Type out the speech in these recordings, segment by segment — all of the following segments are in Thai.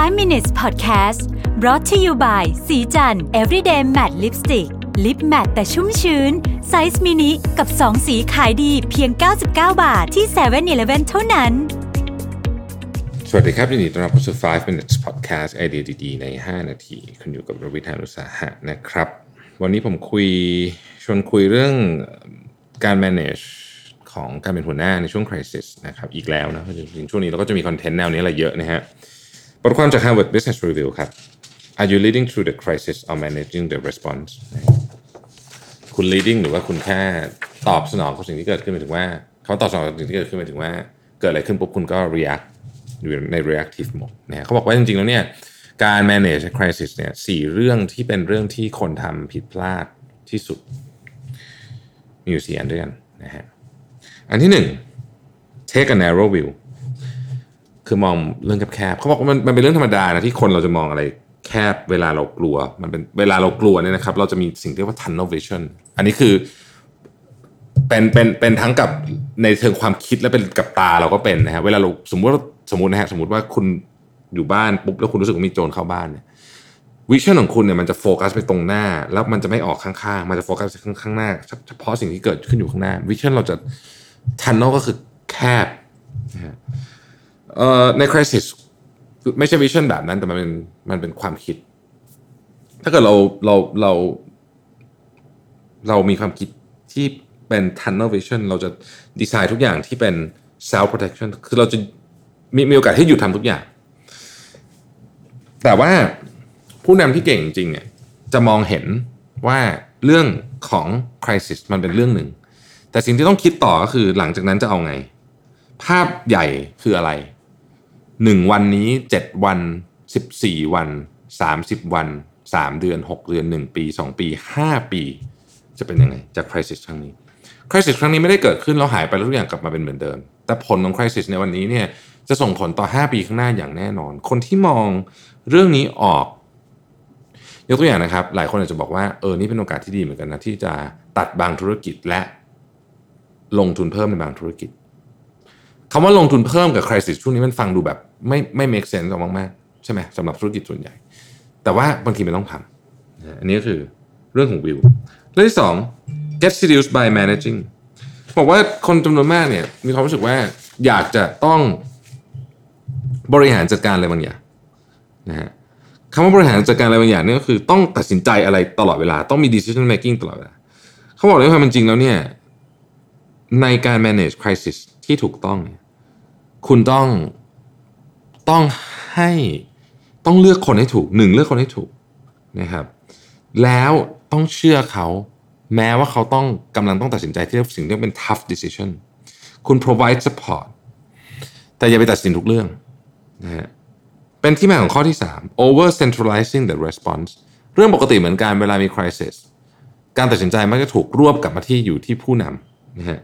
5 minutes podcast brought to you by ศรีจันทร์ everyday matte lipstick lip matte แต่ชุ่มชื้น ไซส์มินิกับ 2 สีขายดีเพียง 99 บาทที่7 e เ e ่ e อเท่านั้น สวัสดีครับยินดีต้อนรับเข้าสู่ 5 minutes podcast ไอเดียดีๆ ใน 5 นาที คุณอยู่กับรวิทยานุสาหะนะครับ วันนี้ผมคุยชวนคุยเรื่องการ manage ของการเป็นหัวหน้าในช่วง crisis นะครับอีกแล้วนะจริงๆช่วงนี้เราก็จะมีคอนเทนต์แนวนี้อะไรเยอะนะฮะ บทความจาก Harvard Business Review ครับ Are you leading through the crisis or managing the response คุณ leading หรือว่าคุณแค่ตอบสนองกับสิ่งที่เกิดขึ้นหมายถึงว่าเขาตอบสนองกับสิ่งที่เกิดขึ้นหมายถึงว่า เกิดอะไรขึ้นปุ๊บคุณก็ react อยู่ใน reactive mode นะเขาบอกว่าจริงๆแล้วเนี่ยการ manage crisis เนี่ยสี่เรื่องที่เป็นเรื่องที่คนทำผิดพลาดที่สุด มีอยู่สี่อันด้วยกันนะฮะอันที่หนึ่ง take a narrow view คือมองเรื่องแคบๆเขาบอกว่ามันมันเป็นเรื่องธรรมดานะที่คนเราจะมองอะไรแคบเวลาเรากลัว มันเป็นเวลาเรากลัวเนี่ยนะครับ เราจะมีสิ่งที่เรียกว่า tunnel vision อันนี้คือเป็นเป็นเป็นทั้งกับในเชิงความคิดและเป็นกับตาเราก็เป็นนะฮะเวลาเราสมมติสมมตินะฮะสมมติว่าคุณอยู่บ้านปุ๊บแล้วคุณรู้สึกว่ามีโจรเข้าบ้านเนี่ยวิชั่นของคุณเนี่ยมันจะโฟกัสไปตรงหน้า แล้วมันจะไม่ออกข้างๆ มันจะโฟกัสไปข้างหน้า เฉพาะสิ่งที่เกิดขึ้นอยู่ข้างหน้า vision เราจะ tunnel ก็คือแคบนะฮะ เอ่อใน crisis ไม่ใช่ vision แบบนั้นแต่มันเป็นมันเป็นความคิด ถ้าเกิดเราเราเรา เรามีความคิดที่เป็น tunnel vision เราจะดีไซน์ทุกอย่างที่เป็น self protection คือเราจะมีมีโอกาสที่หยุดทำทุกอย่าง แต่ว่าผู้นำที่เก่งจริงเนี่ยจะมองเห็นว่าเรื่องของ crisis มันเป็นเรื่องหนึ่ง แต่สิ่งที่ต้องคิดต่อก็คือหลังจากนั้นจะเอาไง ภาพใหญ่คืออะไร หนึ่งวันนี้เจ็ดวันสิบสี่วันสามสิบวันสามเดือนหกเดือนหนึ่งปีสองปีห้าปี จะเป็นยังไงจาก crisis ครั้งนี้ crisis ครั้งนี้ไม่ได้เกิดขึ้นแล้วหายไปแล้วทุกอย่างกลับมาเป็นเหมือนเดิม แต่ผลของ crisis ในวันนี้เนี่ยจะส่งผลต่อ 5 ปีข้างหน้าอย่างแน่นอน คนที่มองเรื่องนี้ออกยกตัวอย่างนะครับ หลายคนอาจจะบอกว่าเออนี่เป็นโอกาสที่ดีเหมือนกันนะที่จะตัดบางธุรกิจและลงทุนเพิ่มในบางธุรกิจ คำว่าลงทุนเพิ่มกับ crisis ช่วงนี้มันฟังดูแบบไม่ไม่ make sense ออกมากๆใช่ไหมสำหรับธุรกิจส่วนใหญ่ แต่ว่าบางทีมันต้องทำอันนี้ก็คือเรื่องของวิวเรื่องที่สอง get serious by managing บอกว่าคนจำนวนมากเนี่ยมีความรู้สึกว่าอยากจะต้องบริหารจัดการอะไรบางอย่างนะฮะคำว่าบริหารจัดการอะไรบางอย่างนี่ก็คือต้องตัดสินใจอะไรตลอดเวลา ต้องมี decision making ตลอดเวลาเขาบอกเลยว่ามันจริงแล้วเนี่ย ในการ manage crisis ที่ถูกต้อง คุณต้องต้องให้ต้องเลือกคนให้ถูกหนึ่งเลือกคนให้ถูกนะครับ แล้วต้องเชื่อเขาแม้ว่าเขาต้องกำลังต้องตัดสินใจที่สิ่งที่เป็น tough decision คุณ provide support แต่อย่าไปตัดสินทุกเรื่องนะฮะเป็นที่มาของข้อที่ 3 over centralizing the response เรื่องปกติเหมือนกันเวลามี crisis การตัดสินใจมักจะถูกรวบกลับมาที่อยู่ที่ผู้นำ นะฮะ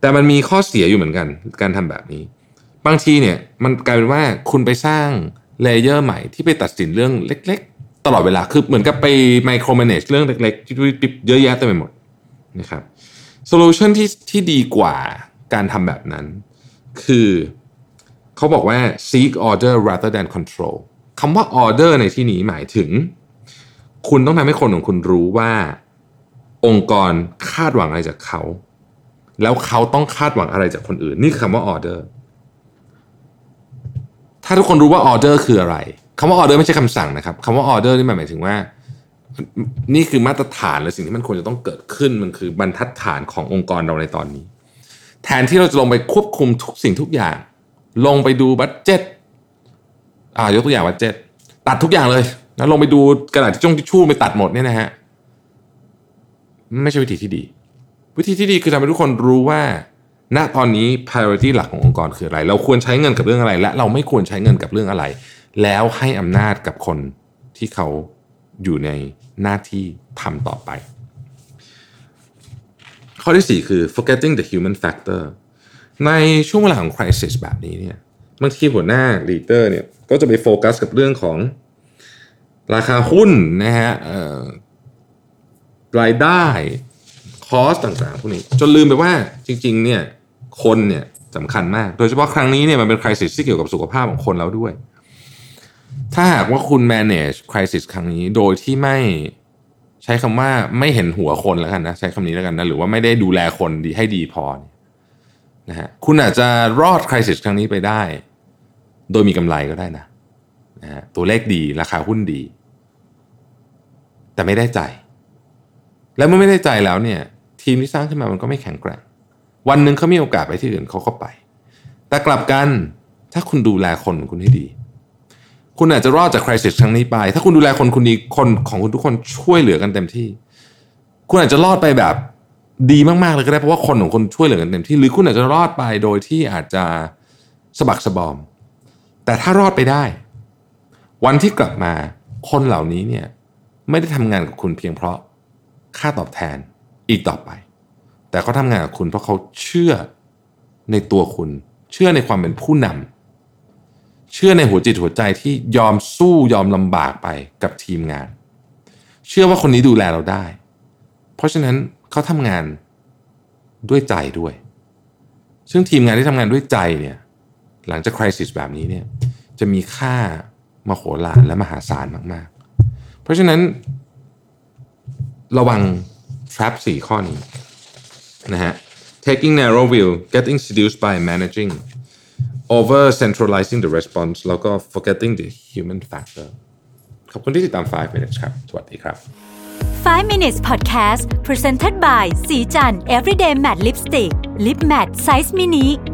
แต่มันมีข้อเสียอยู่เหมือนกัน การทำแบบนี้ บางทีเนี่ยมันกลายเป็นว่าคุณไปสร้างlayer ใหม่ที่ไปตัดสินเรื่องเล็ก ๆ ตลอดเวลาคือเหมือนกับไป micromanage เรื่องเล็กๆที่เยอะแยะเต็มไปหมดนะครับ solution ที่ที่ดีกว่าการทำแบบนั้น คือเขาบอกว่า seek order rather than control คำว่า order ในที่นี้หมายถึง คุณต้องทำให้คนของคุณรู้ว่า องค์กรคาดหวังอะไรจากเขา แล้วเขาต้องคาดหวังอะไรจากคนอื่น นี่คือคำว่า order ถ้าทุกคนรู้ว่า order คืออะไรคำว่าออเดอร์ไม่ใช่คำสั่งนะครับคำว่าออเดอร์นี่หมายถึงว่า นี่คือมาตรฐานและสิ่งที่มันควรจะต้องเกิดขึ้นมันคือบรรทัดฐานขององค์กรเราในตอนนี้ แทนที่เราจะลงไปควบคุมทุกสิ่งทุกอย่าง ลงไปดู budget อ่ายกตัวอย่าง budget ตัดทุกอย่างเลยแล้วลงไปดูกระดาษที่จ้องทิชชู่ไปตัดหมดเนี่ยนะฮะไม่ใช่วิธีที่ดี วิธีที่ดีคือทำให้ทุกคนรู้ว่า ณตอนนี้ priority หลักขององค์กรคืออะไร เราควรใช้เงินกับเรื่องอะไร และเราไม่ควรใช้เงินกับเรื่องอะไร แล้วให้อำนาจกับคนที่เขาอยู่ในหน้าที่ทำต่อไป ข้อที่ 4 คือ forgetting the human factor ในช่วงเวลาของ crisis แบบนี้เนี่ยบางทีหัวหน้า leader เนี่ยก็จะไปโฟกัสกับเรื่องของราคาหุ้นนะฮะรายได้ อสต่างๆพวกนี้ จนลืมไปว่าจริง ๆ เนี่ยคนเนี่ยสำคัญมาก โดยเฉพาะครั้งนี้เนี่ยมันเป็นคริสิสที่เกี่ยวกับสุขภาพของคนแล้วด้วย ถ้าหากว่าคุณ manage crisis ครั้งนี้โดยที่ไม่ใช้คำว่าไม่เห็นหัวคนแล้วกันนะ ใช้คำนี้แล้วกันนะหรือว่าไม่ได้ดูแลคนดีให้ดีพอนะฮะคุณอาจจะรอด crisis ครั้งนี้ไปได้ โดยมีกำไรก็ได้นะนะฮะตัวเลขดีราคาหุ้นดี แต่ไม่ได้ใจ แล้วเมื่อไม่ได้ใจแล้วเนี่ย ทีมที่สร้างขึ้นมามันก็ไม่แข็งแกร่ง วันหนึ่งเขามีโอกาสไปที่อื่นเขาก็ไป แต่กลับกันถ้าคุณดูแลคนของคุณให้ดี คุณอาจจะรอดจากคริสิสครั้งนี้ไป ถ้าคุณดูแลคนคุณดีคนของคุณทุกคนช่วยเหลือกันเต็มที่ คุณอาจจะรอดไปแบบดีมากๆเลยก็ได้เพราะว่าคนของคุณช่วยเหลือกันเต็มที่ หรือคุณอาจจะรอดไปโดยที่อาจจะสะบักสะบอม แต่ถ้ารอดไปได้ วันที่กลับมาคนเหล่านี้เนี่ยไม่ได้ทำงานกับคุณเพียงเพราะค่าตอบแทน อีกต่อไป แต่เขาทำงานกับคุณเพราะเขาเชื่อในตัวคุณ เชื่อในความเป็นผู้นำเชื่อในหัวจิตหัวใจที่ยอมสู้ยอมลำบากไปกับทีมงาน เชื่อว่าคนนี้ดูแลเราได้ เพราะฉะนั้นเขาทำงานด้วยใจด้วย ซึ่งทีมงานที่ทำงานด้วยใจเนี่ยหลังจากคริสิสแบบนี้เนี่ยจะมีค่ามโหฬารและมหาศาลมาก ๆ เพราะฉะนั้น ระวัง trap สี่ข้อนี้นะฮะ taking narrow view getting seduced by managing over centralizing the response แล้วก็ forgetting the human factor. ขอบคุณที่ติดตาม 5 minutes ครับ สวัสดีครับ 5 minutes podcast presented by สีจัน everyday matte lipstick lip matte size mini.